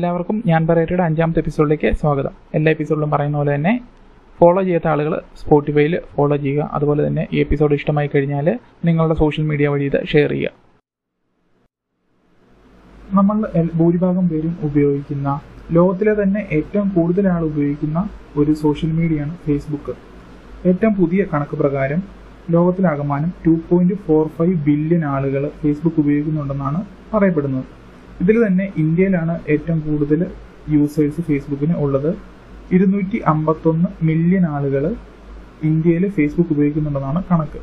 എല്ലാവർക്കും ഞാൻ പറയട്ടിയുടെ അഞ്ചാമത്തെ എപ്പിസോഡിലേക്ക് സ്വാഗതം. എല്ലാ എപ്പിസോഡിലും പറയുന്ന പോലെ തന്നെ ഫോളോ ചെയ്യാത്ത ആളുകൾ സ്പോട്ടിഫൈയിൽ ഫോളോ ചെയ്യുക. അതുപോലെ തന്നെ ഈ എപ്പിസോഡ് ഇഷ്ടമായി കഴിഞ്ഞാൽ നിങ്ങളുടെ സോഷ്യൽ മീഡിയ വഴി ഇത് ഷെയർ ചെയ്യുക. നമ്മൾ ഭൂരിഭാഗം പേരും ഉപയോഗിക്കുന്ന ലോകത്തിലെ തന്നെ ഏറ്റവും കൂടുതൽ ആൾ ഉപയോഗിക്കുന്ന ഒരു സോഷ്യൽ മീഡിയയാണ് ഫേസ്ബുക്ക് ഏറ്റവും പുതിയ കണക്ക് പ്രകാരം ലോകത്തിലാകമാനം two point four five billion ആളുകൾ ഫേസ്ബുക്ക് ഉപയോഗിക്കുന്നുണ്ടെന്നാണ് പറയപ്പെടുന്നത്. ഇതിൽ തന്നെ ഇന്ത്യയിലാണ് ഏറ്റവും കൂടുതൽ യൂസേഴ്സ് ഫേസ്ബുക്കിന് ഉള്ളത്. ഇരുന്നൂറ്റി അമ്പത്തൊന്ന് മില്യൺ ആളുകൾ ഇന്ത്യയിൽ ഫേസ്ബുക്ക് ഉപയോഗിക്കുന്നുണ്ടെന്നാണ് കണക്ക്.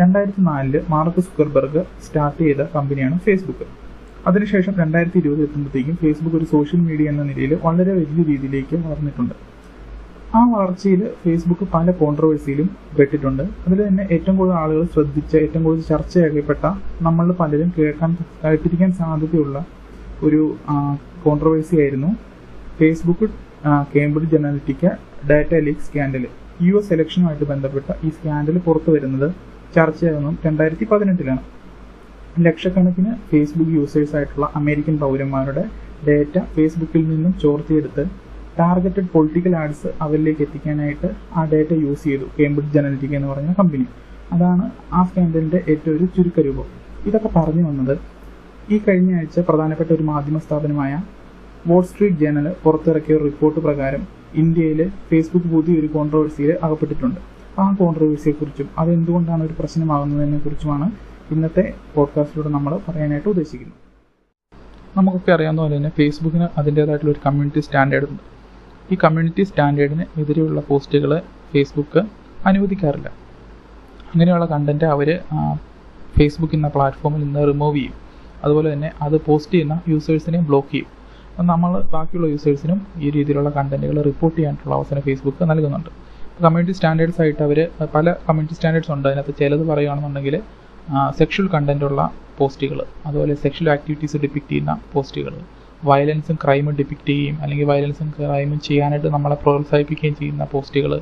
രണ്ടായിരത്തി നാലിൽ മാർക്ക് സുക്കർബർഗ് സ്റ്റാർട്ട് ചെയ്ത കമ്പനിയാണ് ഫേസ്ബുക്ക്. അതിനുശേഷം രണ്ടായിരത്തി ഇരുപത് എത്തുമ്പോഴത്തേക്കും ഫേസ്ബുക്ക് ഒരു സോഷ്യൽ മീഡിയ എന്ന നിലയിൽ വളരെ വലിയ രീതിയിലേക്ക് വളർന്നിട്ടുണ്ട്. ആ വളർച്ചയിൽ ഫേസ്ബുക്ക് പല കോൺട്രവേഴ്സിയിലും പെട്ടിട്ടുണ്ട്. അതിൽ തന്നെ ഏറ്റവും കൂടുതൽ ആളുകൾ ശ്രദ്ധിച്ച ഏറ്റവും കൂടുതൽ ചർച്ചയാക്കപ്പെട്ട നമ്മൾ പലരും കേൾക്കാൻ കേട്ടിരിക്കാൻ സാധ്യതയുള്ള ഒരു കോൺട്രവേഴ്സി ആയിരുന്നു. Facebook Cambridge Analytica data leak scandal U S ഇലക്ഷനുമായിട്ട് ബന്ധപ്പെട്ട ഈ സ്കാൻഡൽ പുറത്തു വരുന്നത് ചർച്ചയാകുന്നു രണ്ടായിരത്തി പതിനെട്ടിലാണ് ലക്ഷക്കണക്കിന് ഫേസ്ബുക്ക് യൂസേഴ്സ് ആയിട്ടുള്ള അമേരിക്കൻ പൗരന്മാരുടെ ഡേറ്റ ഫേസ്ബുക്കിൽ നിന്നും ചോർത്തിയെടുത്ത് ടാർഗറ്റഡ് പൊളിറ്റിക്കൽ ആഡ്സ് അവരിലേക്ക് എത്തിക്കാനായിട്ട് ആ ഡേറ്റ യൂസ് ചെയ്തു. കേംബ്രിഡ്ജ് അനലിറ്റിക്ക എന്ന് പറഞ്ഞ കമ്പനി അതാണ് ആ സ്കാൻഡലിന്റെ ഏറ്റവും ഒരു ചുരുക്കരൂപം. ഇതൊക്കെ പറഞ്ഞു വന്നത് ഈ കഴിഞ്ഞ ആഴ്ച പ്രധാനപ്പെട്ട ഒരു മാധ്യമ സ്ഥാപനമായ വോൾ സ്ട്രീറ്റ് ജേണൽ പുറത്തിറക്കിയ ഒരു റിപ്പോർട്ട് പ്രകാരം ഇന്ത്യയിൽ ഫേസ്ബുക്ക് പുതിയൊരു കോൺട്രവേഴ്സിയിൽ അകപ്പെട്ടിട്ടുണ്ട്. ആ കോൺട്രവേഴ്സിയെക്കുറിച്ചും അത് എന്തുകൊണ്ടാണ് ഒരു പ്രശ്നമാകുന്നതിനെ കുറിച്ചുമാണ് ഇന്നത്തെ പോഡ്കാസ്റ്റിലൂടെ നമ്മൾ പറയാനായിട്ട് ഉദ്ദേശിക്കുന്നത്. നമുക്കൊക്കെ അറിയാവുന്ന പോലെ തന്നെ ഫേസ്ബുക്കിന് അതിന്റേതായിട്ടുള്ള ഒരു കമ്മ്യൂണിറ്റി സ്റ്റാൻഡേർഡ് ഉണ്ട്. ഈ കമ്മ്യൂണിറ്റി സ്റ്റാൻഡേർഡിന് എതിരെയുള്ള പോസ്റ്റുകൾ ഫേസ്ബുക്ക് അനുവദിക്കാറില്ല. അങ്ങനെയുള്ള കണ്ടന്റ് അവർ ഫേസ്ബുക്ക് എന്ന പ്ലാറ്റ്ഫോമിൽ നിന്ന് റിമൂവ് ചെയ്യും. അതുപോലെ തന്നെ അത് പോസ്റ്റ് ചെയ്യുന്ന യൂസേഴ്സിനെയും ബ്ലോക്ക് ചെയ്യും. നമ്മൾ ബാക്കിയുള്ള യൂസേഴ്സിനും ഈ രീതിയിലുള്ള കണ്ടന്റുകൾ റിപ്പോർട്ട് ചെയ്യാനുള്ള അവസരം ഫേസ്ബുക്ക് നൽകുന്നുണ്ട്. കമ്മ്യൂണിറ്റി സ്റ്റാൻഡേർഡ്സ് ആയിട്ട് അവർ പല കമ്മ്യൂണിറ്റി സ്റ്റാൻഡേർഡ്സ് ഉണ്ട്. അതിനകത്ത് ചിലത് പറയുകയാണെന്നുണ്ടെങ്കിൽ സെക്ഷൽ കണ്ടന്റ് ഉള്ള പോസ്റ്റുകൾ അതുപോലെ സെക്ഷൽ ആക്ടിവിറ്റീസ് ഡിപ്പിക്റ്റ് ചെയ്യുന്ന പോസ്റ്റുകൾ വയലൻസും ക്രൈമും ഡിപ്പിക്റ്റ് ചെയ്യുകയും അല്ലെങ്കിൽ വയലൻസും ക്രൈമും ചെയ്യാനായിട്ട് നമ്മളെ പ്രോത്സാഹിപ്പിക്കുകയും ചെയ്യുന്ന പോസ്റ്റുകൾ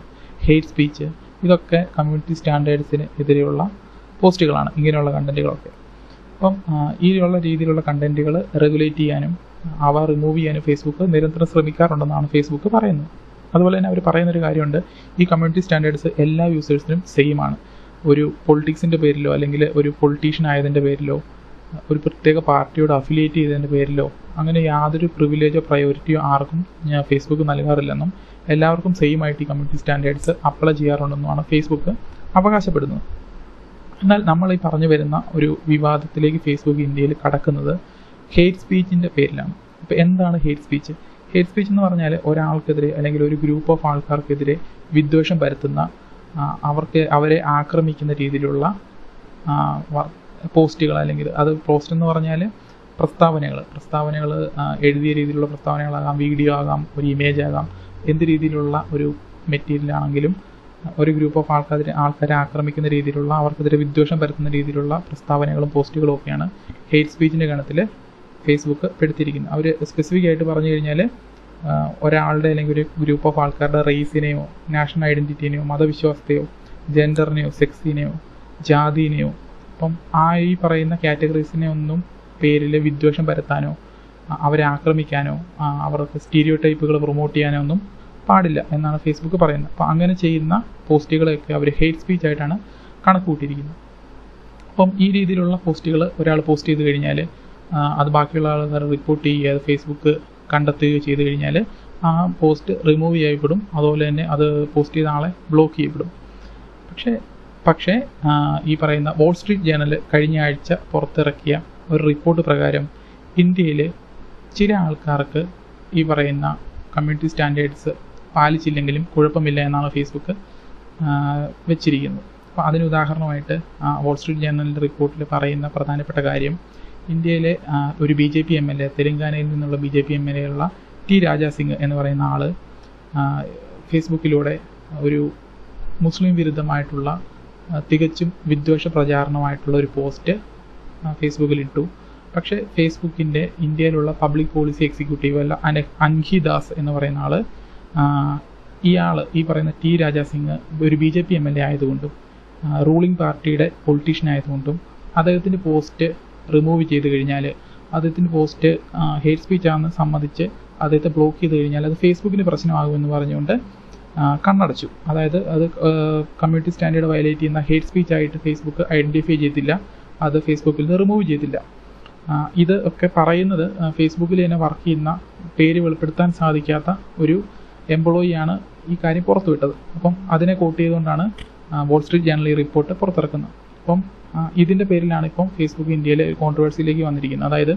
ഹെയ്റ്റ് സ്പീച്ച് ഇതൊക്കെ കമ്മ്യൂണിറ്റി സ്റ്റാൻഡേർഡ്സിന് എതിരെയുള്ള പോസ്റ്റുകളാണ് ഇങ്ങനെയുള്ള കണ്ടന്റുകളൊക്കെ അപ്പം ഈയുള്ള രീതിയിലുള്ള കണ്ടന്റുകൾ റെഗുലേറ്റ് ചെയ്യാനും അവ റിമൂവ് ചെയ്യാനും ഫേസ്ബുക്ക് നിരന്തരം ശ്രമിക്കാറുണ്ടെന്നാണ് ഫേസ്ബുക്ക് പറയുന്നത്. അതുപോലെ തന്നെ അവർ പറയുന്നൊരു കാര്യമുണ്ട് ഈ കമ്മ്യൂണിറ്റി സ്റ്റാൻഡേർഡ്സ് എല്ലാ യൂസേഴ്സിനും സെയിം ആണ്. ഒരു പൊളിറ്റിക്സിന്റെ പേരിലോ അല്ലെങ്കിൽ ഒരു പൊളിറ്റീഷ്യൻ ആയതിന്റെ പേരിലോ ഒരു പ്രത്യേക പാർട്ടിയോട് അഫിലിയേറ്റ് ചെയ്തതിന്റെ പേരിലോ അങ്ങനെ യാതൊരു പ്രിവിലേജോ പ്രയോറിറ്റിയോ ആർക്കും ഞാൻ ഫേസ്ബുക്ക് നൽകാറില്ലെന്നും എല്ലാവർക്കും സെയിം ആയിട്ട് ഈ കമ്മ്യൂണിറ്റി സ്റ്റാൻഡേർഡ്സ് അപ്ലൈ ചെയ്യാറുണ്ടെന്നുമാണ് ഫേസ്ബുക്ക് അവകാശപ്പെടുന്നത്. എന്നാൽ നമ്മൾ ഈ പറഞ്ഞു വരുന്ന ഒരു വിവാദത്തിലേക്ക് ഫേസ്ബുക്ക് ഇന്ത്യയിൽ കടക്കുന്നത് ഹെയ്റ്റ് സ്പീച്ചിന്റെ പേരിലാണ്. അപ്പോൾ എന്താണ് ഹെയ്റ്റ് സ്പീച്ച് ഹെയ്റ്റ് സ്പീച്ച് എന്ന് പറഞ്ഞാൽ ഒരാൾക്കെതിരെ അല്ലെങ്കിൽ ഒരു ഗ്രൂപ്പ് ഓഫ് ആൾക്കാർക്കെതിരെ വിദ്വേഷം പരത്തുന്ന അവർക്ക് അവരെ ആക്രമിക്കുന്ന രീതിയിലുള്ള പോസ്റ്റുകൾ അല്ലെങ്കിൽ അത് പോസ്റ്റ് എന്ന് പറഞ്ഞാൽ പ്രസ്താവനകൾ. പ്രസ്താവനകൾ എഴുതിയ രീതിയിലുള്ള പ്രസ്താവനകളാകാം വീഡിയോ ആകാം ഒരു ഇമേജ് ആകാം എന്ത് രീതിയിലുള്ള ഒരു മെറ്റീരിയൽ ആണെങ്കിലും ഒരു ഗ്രൂപ്പ് ഓഫ് ആൾക്കാർ ആൾക്കാരെ ആക്രമിക്കുന്ന രീതിയിലുള്ള അവർക്കെതിരെ വിദ്വേഷം പരത്തുന്ന രീതിയിലുള്ള പ്രസ്താവനകളും പോസ്റ്റുകളും ഒക്കെയാണ് ഹെയ്റ്റ് സ്പീച്ചിന്റെ ഗണത്തിൽ ഫേസ്ബുക്ക് പെടുത്തിയിരിക്കുന്നത്. അവർ സ്പെസിഫിക് ആയിട്ട് പറഞ്ഞു കഴിഞ്ഞാൽ ഒരാളുടെ അല്ലെങ്കിൽ ഒരു ഗ്രൂപ്പ് ഓഫ് ആൾക്കാരുടെ റേസിനെയോ നാഷണൽ ഐഡന്റിറ്റിനെയോ മതവിശ്വാസത്തെയോ ജെൻഡറിനെയോ സെക്സിനെയോ ജാതിനെയോ അപ്പം ആ ഈ പറയുന്ന കാറ്റഗറീസിനെ ഒന്നും പേരിൽ വിദ്വേഷം പരത്താനോ അവരെ ആക്രമിക്കാനോ അവർക്ക് സ്റ്റീരിയോ ടൈപ്പുകൾ പ്രൊമോട്ട് ചെയ്യാനോ ഒന്നും പാടില്ല എന്നാണ് ഫേസ്ബുക്ക് പറയുന്നത്. അപ്പോൾ അങ്ങനെ ചെയ്യുന്ന പോസ്റ്റുകളെയൊക്കെ അവർ ഹെയ്റ്റ് സ്പീച്ച് ആയിട്ടാണ് കണക്ക് കൂട്ടിയിരിക്കുന്നത് അപ്പം ഈ രീതിയിലുള്ള പോസ്റ്റുകൾ ഒരാൾ പോസ്റ്റ് ചെയ്ത് കഴിഞ്ഞാൽ അത് ബാക്കിയുള്ള ആൾക്കാർ റിപ്പോർട്ട് ചെയ്യുക ഫേസ്ബുക്ക് കണ്ടെത്തുകയോ ചെയ്ത് കഴിഞ്ഞാൽ ആ പോസ്റ്റ് റിമൂവ് ചെയ്യപ്പെടും. അതുപോലെ തന്നെ അത് പോസ്റ്റ് ചെയ്ത ആളെ ബ്ലോക്ക് ചെയ്യപ്പെടും. പക്ഷേ പക്ഷേ ഈ പറയുന്ന വോൾ സ്ട്രീറ്റ് ജേണൽ കഴിഞ്ഞ ആഴ്ച പുറത്തിറക്കിയ ഒരു റിപ്പോർട്ട് പ്രകാരം ഇന്ത്യയിൽ ചില ആൾക്കാർക്ക് ഈ പറയുന്ന കമ്മ്യൂണിറ്റി സ്റ്റാൻഡേർഡ്സ് പാലിച്ചില്ലെങ്കിലും കുഴപ്പമില്ല എന്നാണ് ഫേസ്ബുക്ക് വെച്ചിരിക്കുന്നത്. അപ്പോൾ അതിന് ഉദാഹരണമായിട്ട് വോൾ വാൾ സ്ട്രീറ്റ് ജേണലിന്റെ റിപ്പോർട്ടിൽ പറയുന്ന പ്രധാനപ്പെട്ട കാര്യം ഇന്ത്യയിലെ ഒരു B J P M L A തെലങ്കാനയിൽ നിന്നുള്ള B J P M L A ഉള്ള ടി രാജാസിംഗ് എന്ന് പറയുന്ന ആൾ ഫേസ്ബുക്കിലൂടെ ഒരു മുസ്ലിം വിരുദ്ധമായിട്ടുള്ള തികച്ചും വിദ്വേഷ പ്രചാരണമായിട്ടുള്ള ഒരു പോസ്റ്റ് ഫേസ്ബുക്കിൽ ഇട്ടു. പക്ഷേ ഫേസ്ബുക്കിന്റെ ഇന്ത്യയിലുള്ള പബ്ലിക് പോളിസി എക്സിക്യൂട്ടീവ് അല്ല അൻഹി ദാസ് എന്ന് പറയുന്ന ആൾ ഇയാൾ ഈ പറയുന്ന ടി രാജാസിംഗ് ഒരു B J P M L A ആയതുകൊണ്ടും റൂളിംഗ് പാർട്ടിയുടെ പൊളിറ്റീഷ്യൻ ആയതുകൊണ്ടും അദ്ദേഹത്തിന്റെ പോസ്റ്റ് റിമൂവ് ചെയ്ത് കഴിഞ്ഞാൽ അദ്ദേഹത്തിന്റെ പോസ്റ്റ് ഹെയ്റ്റ് സ്പീച്ച് ആണെന്ന് സമ്മതിച്ച് അദ്ദേഹത്തെ ബ്ലോക്ക് ചെയ്ത് കഴിഞ്ഞാൽ അത് ഫേസ്ബുക്കിന് പ്രശ്നമാകുമെന്ന് പറഞ്ഞുകൊണ്ട് കണ്ണടച്ചു. അതായത് അത് കമ്മ്യൂണിറ്റി സ്റ്റാൻഡേർഡ് വയലേറ്റ് ചെയ്യുന്ന ഹേറ്റ് സ്പീച്ച് ആയിട്ട് ഫേസ്ബുക്ക് ഐഡന്റിഫൈ ചെയ്തില്ല അത് ഫേസ്ബുക്കിൽ നിന്ന് റിമൂവ് ചെയ്തില്ല. ഇത് ഒക്കെ പറയുന്നത് ഫേസ്ബുക്കിൽ തന്നെ വർക്ക് ചെയ്യുന്ന പേര് വെളിപ്പെടുത്താൻ സാധിക്കാത്ത ഒരു എംപ്ലോയിയാണ് ഈ കാര്യം പുറത്തുവിട്ടത്. അപ്പം അതിനെ കോട്ട് ചെയ്തുകൊണ്ടാണ് വോൾ സ്ട്രീറ്റ് ജേണൽ ഈ റിപ്പോർട്ട് പുറത്തിറക്കുന്നത്. അപ്പം ഇതിന്റെ പേരിലാണ് ഇപ്പം ഫേസ്ബുക്ക് ഇന്ത്യയിലെ കോൺട്രവേഴ്സിയിലേക്ക് വന്നിരിക്കുന്നത്. അതായത്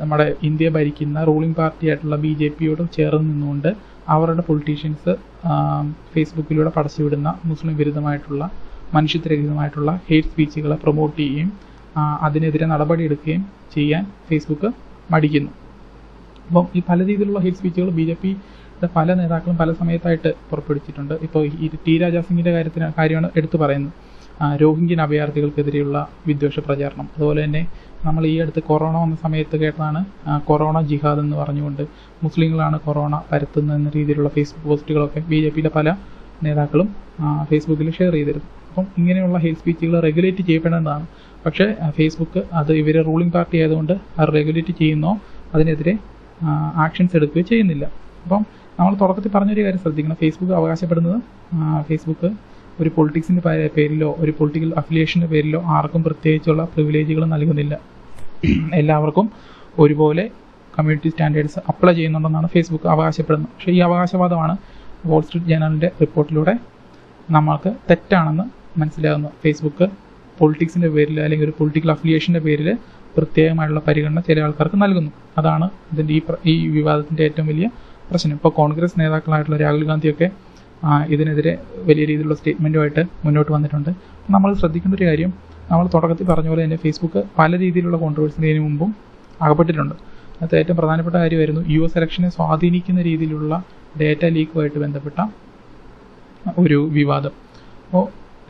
നമ്മുടെ ഇന്ത്യ ഭരിക്കുന്ന റൂളിംഗ് പാർട്ടി ആയിട്ടുള്ള ബി ജെ പിയോട് ചേർന്ന് നിന്നുകൊണ്ട് അവരുടെ പൊളിറ്റീഷ്യൻസ് ഫേസ്ബുക്കിലൂടെ പടച്ചുവിടുന്ന മുസ്ലിം വിരുദ്ധമായിട്ടുള്ള മനുഷ്യത്വരഹിതമായിട്ടുള്ള ഹെയ്റ്റ് സ്പീച്ചുകളെ പ്രൊമോട്ട് ചെയ്യുകയും അതിനെതിരെ നടപടിയെടുക്കുകയും ചെയ്യാൻ ഫേസ്ബുക്ക് മടിക്കുന്നു. അപ്പം ഈ പല രീതിയിലുള്ള ഹെയ്റ്റ് സ്പീച്ചുകൾ ബി ജെ പിയുടെ പല നേതാക്കളും പല സമയത്തായിട്ട് പുറപ്പെടുവിച്ചിട്ടുണ്ട്. ഇപ്പോൾ ഈ ടി രാജാസിംഗിന്റെ കാര്യത്തിന് കാര്യമാണ് എടുത്തു പറയുന്നത്. രോഹിംഗ്യൻ അഭയാർത്ഥികൾക്കെതിരെയുള്ള വിദ്വേഷ പ്രചാരണം. അതുപോലെ തന്നെ നമ്മൾ ഈ അടുത്ത് കൊറോണ വന്ന സമയത്ത് കേട്ടതാണ് കൊറോണ ജിഹാദ് എന്ന് പറഞ്ഞുകൊണ്ട് മുസ്ലിങ്ങളാണ് കൊറോണ പരത്തുന്ന എന്ന രീതിയിലുള്ള ഫേസ്ബുക്ക് പോസ്റ്റുകളൊക്കെ ബി ജെ പിയിലെ പല നേതാക്കളും ഫേസ്ബുക്കിൽ ഷെയർ ചെയ്തിരുന്നു. അപ്പം ഇങ്ങനെയുള്ള ഹെയ്റ്റ് സ്പീച്ചുകൾ റെഗുലേറ്റ് ചെയ്യപ്പെടേണ്ടതാണ്. പക്ഷേ ഫേസ്ബുക്ക് അത് ഇവരെ റൂളിംഗ് പാർട്ടി ആയതുകൊണ്ട് റെഗുലേറ്റ് ചെയ്യുന്നോ അതിനെതിരെ ആക്ഷൻസ് എടുക്കുകയോ ചെയ്യുന്നില്ല. അപ്പം നമ്മൾ തുടക്കത്തിൽ പറഞ്ഞൊരു കാര്യം ശ്രദ്ധിക്കണം. ഫേസ്ബുക്ക് അവകാശപ്പെടുന്നത് ഫേസ്ബുക്ക് ഒരു പൊളിറ്റിക്സിന്റെ പേരിലോ ഒരു പൊളിറ്റിക്കൽ അഫിലിയേഷന്റെ പേരിലോ ആർക്കും പ്രത്യേകിച്ചുള്ള പ്രിവിലേജുകൾ നൽകുന്നില്ല. എല്ലാവർക്കും ഒരുപോലെ കമ്മ്യൂണിറ്റി സ്റ്റാൻഡേർഡ്സ് അപ്ലൈ ചെയ്യുന്നുണ്ടെന്നാണ് ഫേസ്ബുക്ക് അവകാശപ്പെടുന്നത്. പക്ഷേ ഈ അവകാശവാദമാണ് വാൾ സ്ട്രീറ്റ് ജേണലിന്റെ റിപ്പോർട്ടിലൂടെ നമ്മൾക്ക് തെറ്റാണെന്ന് മനസ്സിലാകുന്നത്. ഫേസ്ബുക്ക് പൊളിറ്റിക്സിന്റെ പേരിൽ അല്ലെങ്കിൽ ഒരു പൊളിറ്റിക്കൽ അഫിലിയേഷന്റെ പേരിൽ പ്രത്യേകമായുള്ള പരിഗണന ചില ആൾക്കാർക്ക് നൽകുന്നു. അതാണ് ഇതിന്റെ ഈ ഈ വിവാദത്തിന്റെ ഏറ്റവും വലിയ പ്രശ്നം. ഇപ്പോൾ കോൺഗ്രസ് നേതാക്കളായിട്ടുള്ള രാഹുൽ ഗാന്ധിയൊക്കെ ഇതിനെതിരെ വലിയ രീതിയിലുള്ള സ്റ്റേറ്റ്മെന്റുമായിട്ട് മുന്നോട്ട് വന്നിട്ടുണ്ട്. നമ്മൾ ശ്രദ്ധിക്കേണ്ട ഒരു കാര്യം നമ്മൾ തുടക്കത്തിൽ പറഞ്ഞ പോലെ തന്നെ ഫേസ്ബുക്ക് പല രീതിയിലുള്ള കോൺട്രവേഴ്സിന് മുമ്പും അകപ്പെട്ടിട്ടുണ്ട്. അത് ഏറ്റവും പ്രധാനപ്പെട്ട കാര്യമായിരുന്നു യു എസ് ഇലക്ഷനെ സ്വാധീനിക്കുന്ന രീതിയിലുള്ള ഡേറ്റ ലീക്കുമായിട്ട് ബന്ധപ്പെട്ട ഒരു വിവാദം. അപ്പോൾ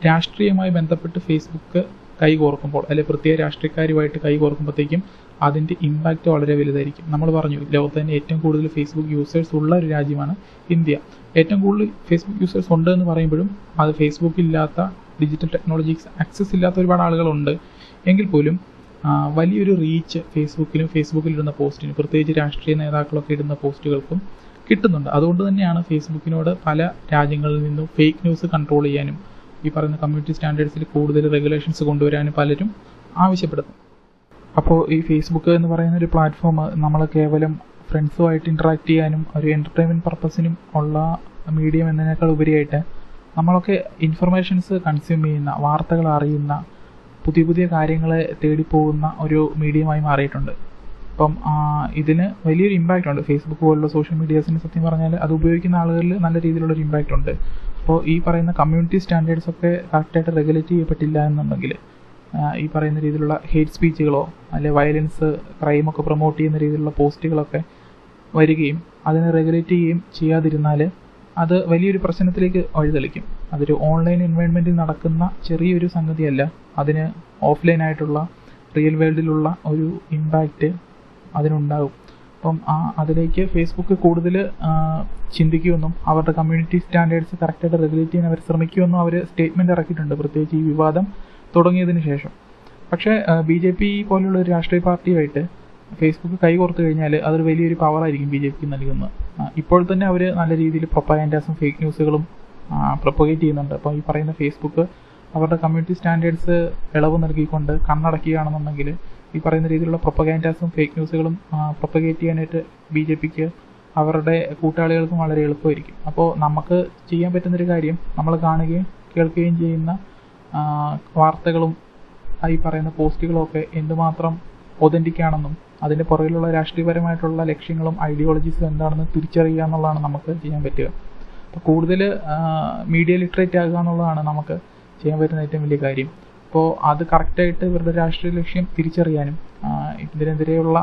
രാഷ്ട്രീയമായി ബന്ധപ്പെട്ട് ഫേസ്ബുക്ക് കൈകോർക്കുമ്പോൾ അല്ലെ പ്രത്യേക രാഷ്ട്രീയക്കാരുമായിട്ട് കൈകോർക്കുമ്പോഴത്തേക്കും അതിന്റെ ഇമ്പാക്റ്റ് വളരെ വലുതായിരിക്കും. നമ്മൾ പറഞ്ഞു ലോകത്ത് തന്നെ ഏറ്റവും കൂടുതൽ ഫേസ്ബുക്ക് യൂസേഴ്സ് ഉള്ള ഒരു രാജ്യമാണ് ഇന്ത്യ. ഏറ്റവും കൂടുതൽ ഫേസ്ബുക്ക് യൂസേഴ്സ് ഉണ്ട് എന്ന് പറയുമ്പോഴും അത് ഫേസ്ബുക്ക് ഇല്ലാത്ത ഡിജിറ്റൽ ടെക്നോളജീസ് ആക്സസ് ഇല്ലാത്ത ഒരുപാട് ആളുകളുണ്ട്. എങ്കിൽ പോലും വലിയൊരു റീച്ച് ഫേസ്ബുക്കിലും ഫേസ്ബുക്കിൽ ഇടുന്ന പോസ്റ്റിനും പ്രത്യേകിച്ച് രാഷ്ട്രീയ നേതാക്കളൊക്കെ ഇടുന്ന പോസ്റ്റുകൾക്കും കിട്ടുന്നുണ്ട്. അതുകൊണ്ട് തന്നെയാണ് ഫേസ്ബുക്കിനോട് പല രാജ്യങ്ങളിൽ നിന്നും ഫേക്ക് ന്യൂസ് കൺട്രോൾ ചെയ്യാനും ഈ പറയുന്ന കമ്മ്യൂണിറ്റി സ്റ്റാൻഡേർഡ്സിൽ കൂടുതൽ റെഗുലേഷൻസ് കൊണ്ടുവരാനും പലരും ആവശ്യപ്പെടുന്നു. അപ്പോൾ ഈ ഫേസ്ബുക്ക് എന്ന് പറയുന്ന ഒരു പ്ലാറ്റ്ഫോം നമ്മൾ കേവലം ഫ്രണ്ട്സുമായിട്ട് ഇൻട്രാക്ട് ചെയ്യാനും ഒരു എന്റർടൈൻമെന്റ് പർപ്പസിനും ഉള്ള മീഡിയം എന്നതിനേക്കാൾ ഉപരിയായിട്ട് നമ്മളൊക്കെ ഇൻഫർമേഷൻസ് കൺസ്യൂം ചെയ്യുന്ന വാർത്തകൾ അറിയുന്ന പുതിയ പുതിയ കാര്യങ്ങളെ തേടിപ്പോകുന്ന ഒരു മീഡിയമായി മാറിയിട്ടുണ്ട്. അപ്പം ഇതിന് വലിയൊരു ഇമ്പാക്റ്റ് ഉണ്ട്. ഫേസ്ബുക്ക് പോലുള്ള സോഷ്യൽ മീഡിയാസിന് സത്യം പറഞ്ഞാൽ അത് ഉപയോഗിക്കുന്ന ആളുകളിൽ നല്ല രീതിയിലുള്ളൊരു ഇമ്പാക്റ്റ് ഉണ്ട്. അപ്പോൾ ഈ പറയുന്ന കമ്മ്യൂണിറ്റി സ്റ്റാൻഡേർഡ്സ് ഒക്കെ കറക്റ്റായിട്ട് റെഗുലേറ്റ് ചെയ്യപ്പെട്ടില്ല എന്നുണ്ടെങ്കിൽ ഈ പറയുന്ന രീതിയിലുള്ള ഹേറ്റ് സ്പീച്ചുകളോ അല്ലെ വയലൻസ് ക്രൈമൊക്കെ പ്രൊമോട്ട് ചെയ്യുന്ന രീതിയിലുള്ള പോസ്റ്റുകളൊക്കെ വരികയും അതിനെ റെഗുലേറ്റ് ചെയ്യുകയും ചെയ്യാതിരുന്നാൽ അത് വലിയൊരു പ്രശ്നത്തിലേക്ക് വഴിതെളിക്കും. അതൊരു ഓൺലൈൻ എൻവയോൺമെന്റിൽ നടക്കുന്ന ചെറിയൊരു സംഗതിയല്ല. അതിന് ഓഫ്ലൈൻ ആയിട്ടുള്ള റിയൽ വേൾഡിലുള്ള ഒരു ഇമ്പാക്റ്റ് അതിനുണ്ടാകും. അപ്പം ആ അതിലേക്ക് ഫേസ്ബുക്ക് കൂടുതൽ ചിന്തിക്കുമെന്നും അവരുടെ കമ്മ്യൂണിറ്റി സ്റ്റാൻഡേർഡ്സ് കറക്റ്റായിട്ട് റെഗുലേറ്റ് ചെയ്യാൻ അവർ ശ്രമിക്കുമെന്നും അവർ സ്റ്റേറ്റ്മെന്റ് ഇറക്കിയിട്ടുണ്ട് പ്രത്യേകിച്ച് ഈ വിവാദം തുടങ്ങിയതിന് ശേഷം. പക്ഷേ ബി ജെ പി പോലുള്ള ഒരു രാഷ്ട്രീയ പാർട്ടിയായിട്ട് ഫേസ്ബുക്ക് കൈകോർത്ത് കഴിഞ്ഞാൽ അതൊരു വലിയൊരു പവറായിരിക്കും ബി ജെ പിക്ക് നൽകുന്നത്. ഇപ്പോൾ തന്നെ അവർ നല്ല രീതിയിൽ പ്രൊപ്പാൻഡാസും ഫേക്ക് ന്യൂസുകളും പ്രൊപ്പഗേറ്റ് ചെയ്യുന്നുണ്ട്. അപ്പോൾ ഈ പറയുന്ന ഫേസ്ബുക്ക് അവരുടെ കമ്മ്യൂണിറ്റി സ്റ്റാൻഡേർഡ്സ് ഇളവ് നൽകിക്കൊണ്ട് കണ്ണടക്കുകയാണെന്നുണ്ടെങ്കിൽ ഈ പറയുന്ന രീതിയിലുള്ള പ്രൊപ്പഗാൻഡാസും ഫേക്ക് ന്യൂസുകളും പ്രൊപ്പഗേറ്റ് ചെയ്യാനായിട്ട് ബി ജെ പിക്ക് അവരുടെ കൂട്ടാളികൾക്കും വളരെ എളുപ്പമായിരിക്കും. അപ്പോൾ നമുക്ക് ചെയ്യാൻ പറ്റുന്നൊരു കാര്യം നമ്മൾ കാണുകയും കേൾക്കുകയും ചെയ്യുന്ന വാർത്തകളും ഈ പറയുന്ന പോസ്റ്റുകളൊക്കെ എന്തുമാത്രം ഒതന്റിക് ആണെന്നും അതിന്റെ പുറകിലുള്ള രാഷ്ട്രീയപരമായിട്ടുള്ള ലക്ഷ്യങ്ങളും ഐഡിയോളജീസും എന്താണെന്ന് തിരിച്ചറിയുക എന്നുള്ളതാണ് നമുക്ക് ചെയ്യാൻ പറ്റുക. അപ്പോൾ കൂടുതൽ മീഡിയ ലിറ്ററേറ്റ് ആകുക എന്നുള്ളതാണ് നമുക്ക് ചെയ്യാൻ പറ്റുന്ന ഏറ്റവും വലിയ കാര്യം. അപ്പോൾ അത് കറക്റ്റായിട്ട് ഇവരുടെ രാഷ്ട്രീയ ലക്ഷ്യം തിരിച്ചറിയാനും ഇതിനെതിരെയുള്ള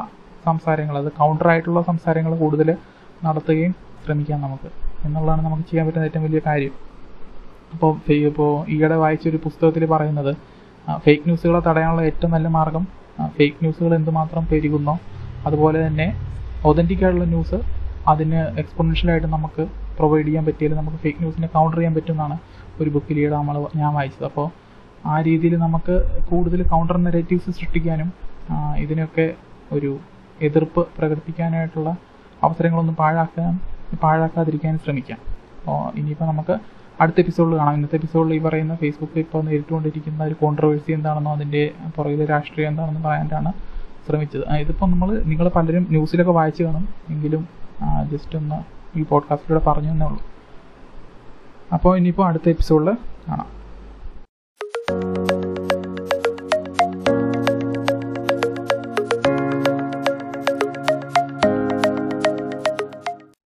സംസാരങ്ങൾ അത് കൗണ്ടർ ആയിട്ടുള്ള സംസാരങ്ങൾ കൂടുതൽ നടത്തുകയും ശ്രമിക്കാം നമുക്ക്. എന്നുള്ളതാണ് നമുക്ക് ചെയ്യാൻ പറ്റുന്ന ഏറ്റവും വലിയ കാര്യം. അപ്പോൾ ഇപ്പോൾ ഈയിടെ വായിച്ചൊരു പുസ്തകത്തിൽ പറയുന്നത് ഫേക്ക് ന്യൂസുകളെ തടയാനുള്ള ഏറ്റവും നല്ല മാർഗം ഫേക്ക് ന്യൂസുകൾ എന്തുമാത്രം പെരുകുന്നോ അതുപോലെ തന്നെ ഒതന്റിക് ആയിട്ടുള്ള ന്യൂസ് അതിന് എക്സ്പൊണൻഷ്യലായിട്ട് നമുക്ക് പ്രൊവൈഡ് ചെയ്യാൻ പറ്റിയാൽ നമുക്ക് ഫേക്ക് ന്യൂസിനെ കൗണ്ടർ ചെയ്യാൻ പറ്റുമെന്നാണ് ഒരു ബുക്കിലീടെ നമ്മൾ ഞാൻ വായിച്ചത്. അപ്പോൾ ആ രീതിയിൽ നമുക്ക് കൂടുതൽ കൗണ്ടർ നെറേറ്റീവ്സ് സൃഷ്ടിക്കാനും ഇതിനൊക്കെ ഒരു എതിർപ്പ് പ്രകടിപ്പിക്കാനായിട്ടുള്ള അവസരങ്ങളൊന്നും പാഴാക്കാൻ പാഴാക്കാതിരിക്കാനും ശ്രമിക്കാം. അപ്പോൾ ഇനിയിപ്പോൾ നമുക്ക് അടുത്ത എപ്പിസോഡിൽ കാണാം. ഇന്നത്തെ എപ്പിസോഡിൽ ഈ പറയുന്ന ഫേസ്ബുക്ക് ഇപ്പോൾ നേരിട്ടുകൊണ്ടിരിക്കുന്ന ഒരു കോൺട്രവേഴ്സി എന്താണെന്നോ അതിന്റെ പുറകിലെ രാഷ്ട്രീയം എന്താണെന്ന് പറയാനാണ് ശ്രമിച്ചത്. ഇതിപ്പോൾ നമ്മൾ നിങ്ങൾ പലരും ന്യൂസിലൊക്കെ വായിച്ചു കാണും. എങ്കിലും ജസ്റ്റ് ഒന്ന് ഈ പോഡ്കാസ്റ്റിലൂടെ പറഞ്ഞു എന്നേ ഉള്ളൂ. അപ്പോൾ ഇനിയിപ്പോൾ അടുത്ത എപ്പിസോഡിൽ കാണാം.